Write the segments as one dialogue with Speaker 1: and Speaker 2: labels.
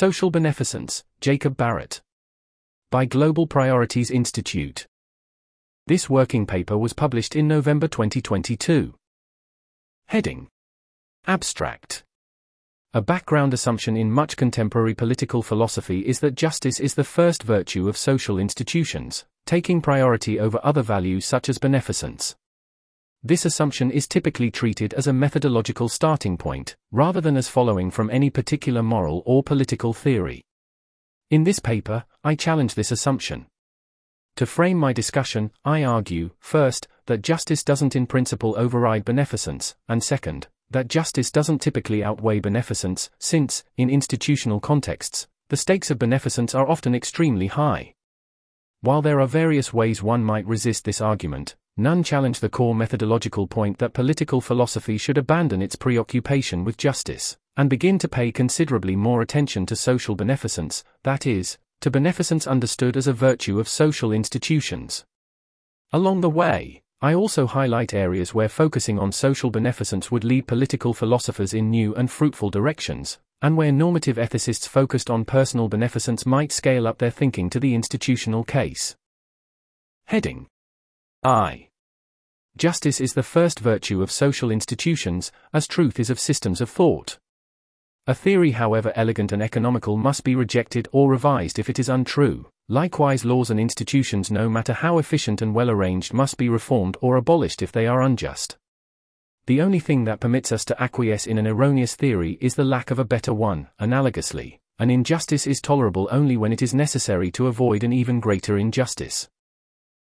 Speaker 1: Social Beneficence, Jacob Barrett. By Global Priorities Institute. This working paper was published in November 2022. Heading Abstract A background assumption in much contemporary political philosophy is that justice is the first virtue of social institutions, taking priority over other values such as beneficence. This assumption is typically treated as a methodological starting point, rather than as following from any particular moral or political theory. In this paper, I challenge this assumption. To frame my discussion, I argue, first, that justice doesn't in principle override beneficence, and second, that justice doesn't typically outweigh beneficence, since, in institutional contexts, the stakes of beneficence are often extremely high. While there are various ways one might resist this argument, none challenge the core methodological point that political philosophy should abandon its preoccupation with justice, and begin to pay considerably more attention to social beneficence, that is, to beneficence understood as a virtue of social institutions. Along the way, I also highlight areas where focusing on social beneficence would lead political philosophers in new and fruitful directions, and where normative ethicists focused on personal beneficence might scale up their thinking to the institutional case. Heading I. Justice is the first virtue of social institutions, as truth is of systems of thought. A theory, however elegant and economical, must be rejected or revised if it is untrue. Likewise, laws and institutions, no matter how efficient and well arranged, must be reformed or abolished if they are unjust. The only thing that permits us to acquiesce in an erroneous theory is the lack of a better one. Analogously, an injustice is tolerable only when it is necessary to avoid an even greater injustice.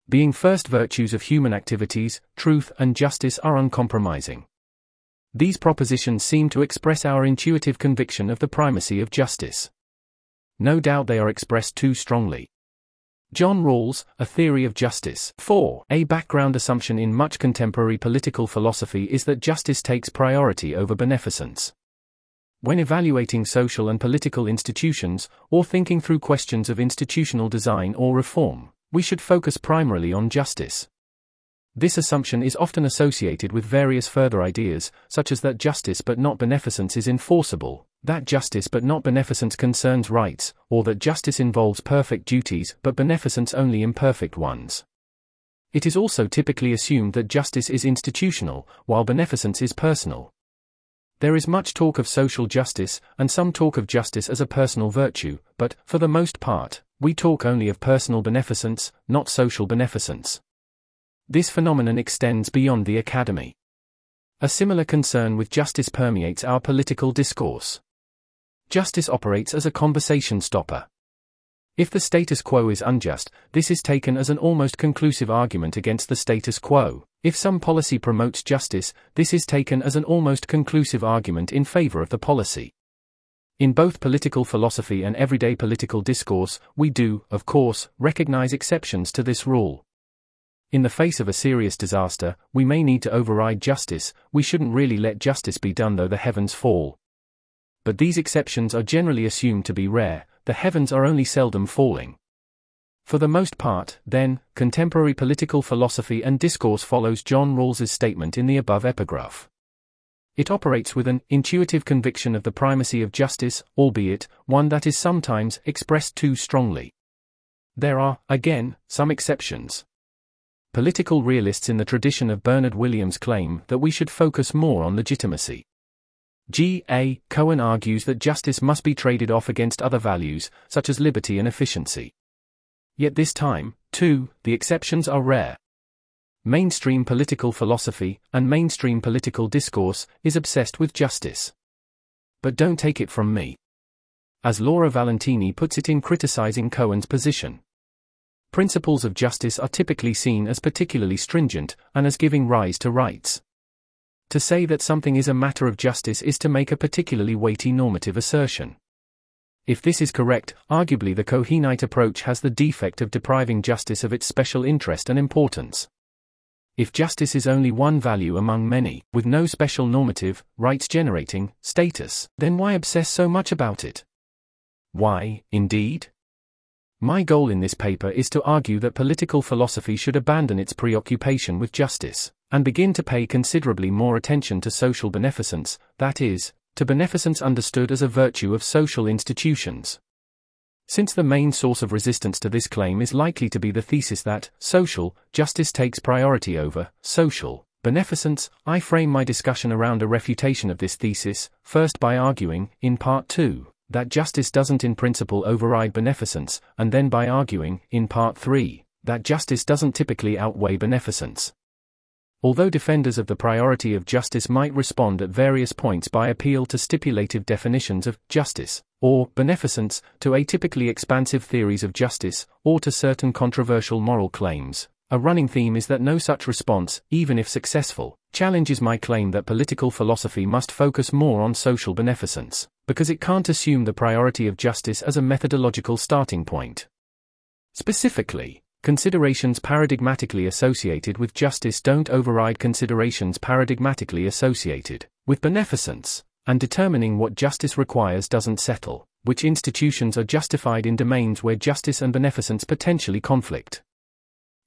Speaker 1: Being first virtues of human activities, truth and justice are uncompromising. These propositions seem to express our intuitive conviction of the primacy of justice. No doubt they are expressed too strongly. John Rawls, A Theory of Justice. 4. A background assumption in much contemporary political philosophy is that justice takes priority over beneficence. When evaluating social and political institutions, or thinking through questions of institutional design or reform, we should focus primarily on justice. This assumption is often associated with various further ideas, such as that justice but not beneficence is enforceable, that justice but not beneficence concerns rights, or that justice involves perfect duties but beneficence only imperfect ones. It is also typically assumed that justice is institutional, while beneficence is personal. There is much talk of social justice, and some talk of justice as a personal virtue, but, for the most part, we talk only of personal beneficence, not social beneficence. This phenomenon extends beyond the academy. A similar concern with justice permeates our political discourse. Justice operates as a conversation stopper. If the status quo is unjust, this is taken as an almost conclusive argument against the status quo. If some policy promotes justice, this is taken as an almost conclusive argument in favor of the policy. In both political philosophy and everyday political discourse, we do, of course, recognize exceptions to this rule. In the face of a serious disaster, we may need to override justice, we shouldn't really let justice be done though the heavens fall. But these exceptions are generally assumed to be rare, the heavens are only seldom falling. For the most part, then, contemporary political philosophy and discourse follows John Rawls's statement in the above epigraph. It operates with an intuitive conviction of the primacy of justice, albeit one that is sometimes expressed too strongly. There are, again, some exceptions. Political realists in the tradition of Bernard Williams claim that we should focus more on legitimacy. G. A. Cohen argues that justice must be traded off against other values, such as liberty and efficiency. Yet this time, too, the exceptions are rare. Mainstream political philosophy, and mainstream political discourse, is obsessed with justice. But don't take it from me. As Laura Valentini puts it in criticizing Cohen's position principles of justice are typically seen as particularly stringent, and as giving rise to rights. To say that something is a matter of justice is to make a particularly weighty normative assertion. If this is correct, arguably the Cohenite approach has the defect of depriving justice of its special interest and importance. If justice is only one value among many, with no special normative, rights generating, status, then why obsess so much about it? Why, indeed? My goal in this paper is to argue that political philosophy should abandon its preoccupation with justice, and begin to pay considerably more attention to social beneficence, that is, to beneficence understood as a virtue of social institutions. Since the main source of resistance to this claim is likely to be the thesis that social justice takes priority over social beneficence, I frame my discussion around a refutation of this thesis, first by arguing, in part 2, that justice doesn't in principle override beneficence, and then by arguing, in part 3, that justice doesn't typically outweigh beneficence. Although defenders of the priority of justice might respond at various points by appeal to stipulative definitions of justice, or beneficence, to atypically expansive theories of justice, or to certain controversial moral claims, a running theme is that no such response, even if successful, challenges my claim that political philosophy must focus more on social beneficence, because it can't assume the priority of justice as a methodological starting point. Specifically, considerations paradigmatically associated with justice don't override considerations paradigmatically associated with beneficence, and determining what justice requires doesn't settle, which institutions are justified in domains where justice and beneficence potentially conflict.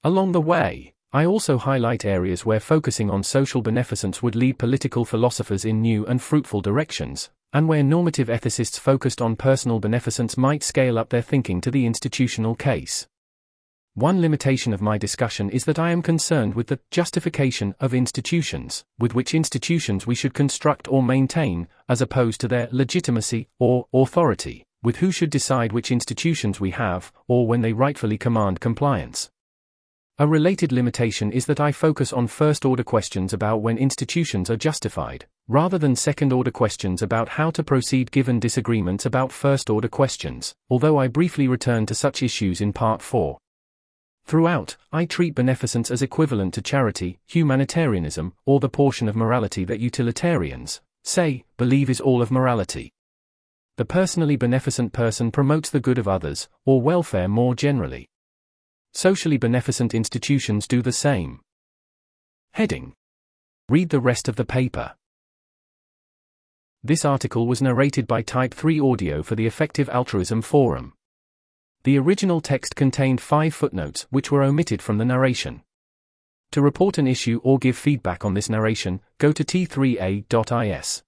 Speaker 1: Along the way, I also highlight areas where focusing on social beneficence would lead political philosophers in new and fruitful directions, and where normative ethicists focused on personal beneficence might scale up their thinking to the institutional case. One limitation of my discussion is that I am concerned with the justification of institutions, with which institutions we should construct or maintain, as opposed to their legitimacy or authority, with who should decide which institutions we have, or when they rightfully command compliance. A related limitation is that I focus on first order questions about when institutions are justified, rather than second order questions about how to proceed given disagreements about first order questions, although I briefly return to such issues in Part 4. Throughout, I treat beneficence as equivalent to charity, humanitarianism, or the portion of morality that utilitarians, say, believe is all of morality. The personally beneficent person promotes the good of others, or welfare more generally. Socially beneficent institutions do the same. Heading. Read the rest of the paper. This article was narrated by Type 3 Audio for the Effective Altruism Forum. The original text contained five footnotes which were omitted from the narration. To report an issue or give feedback on this narration, go to t3a.is.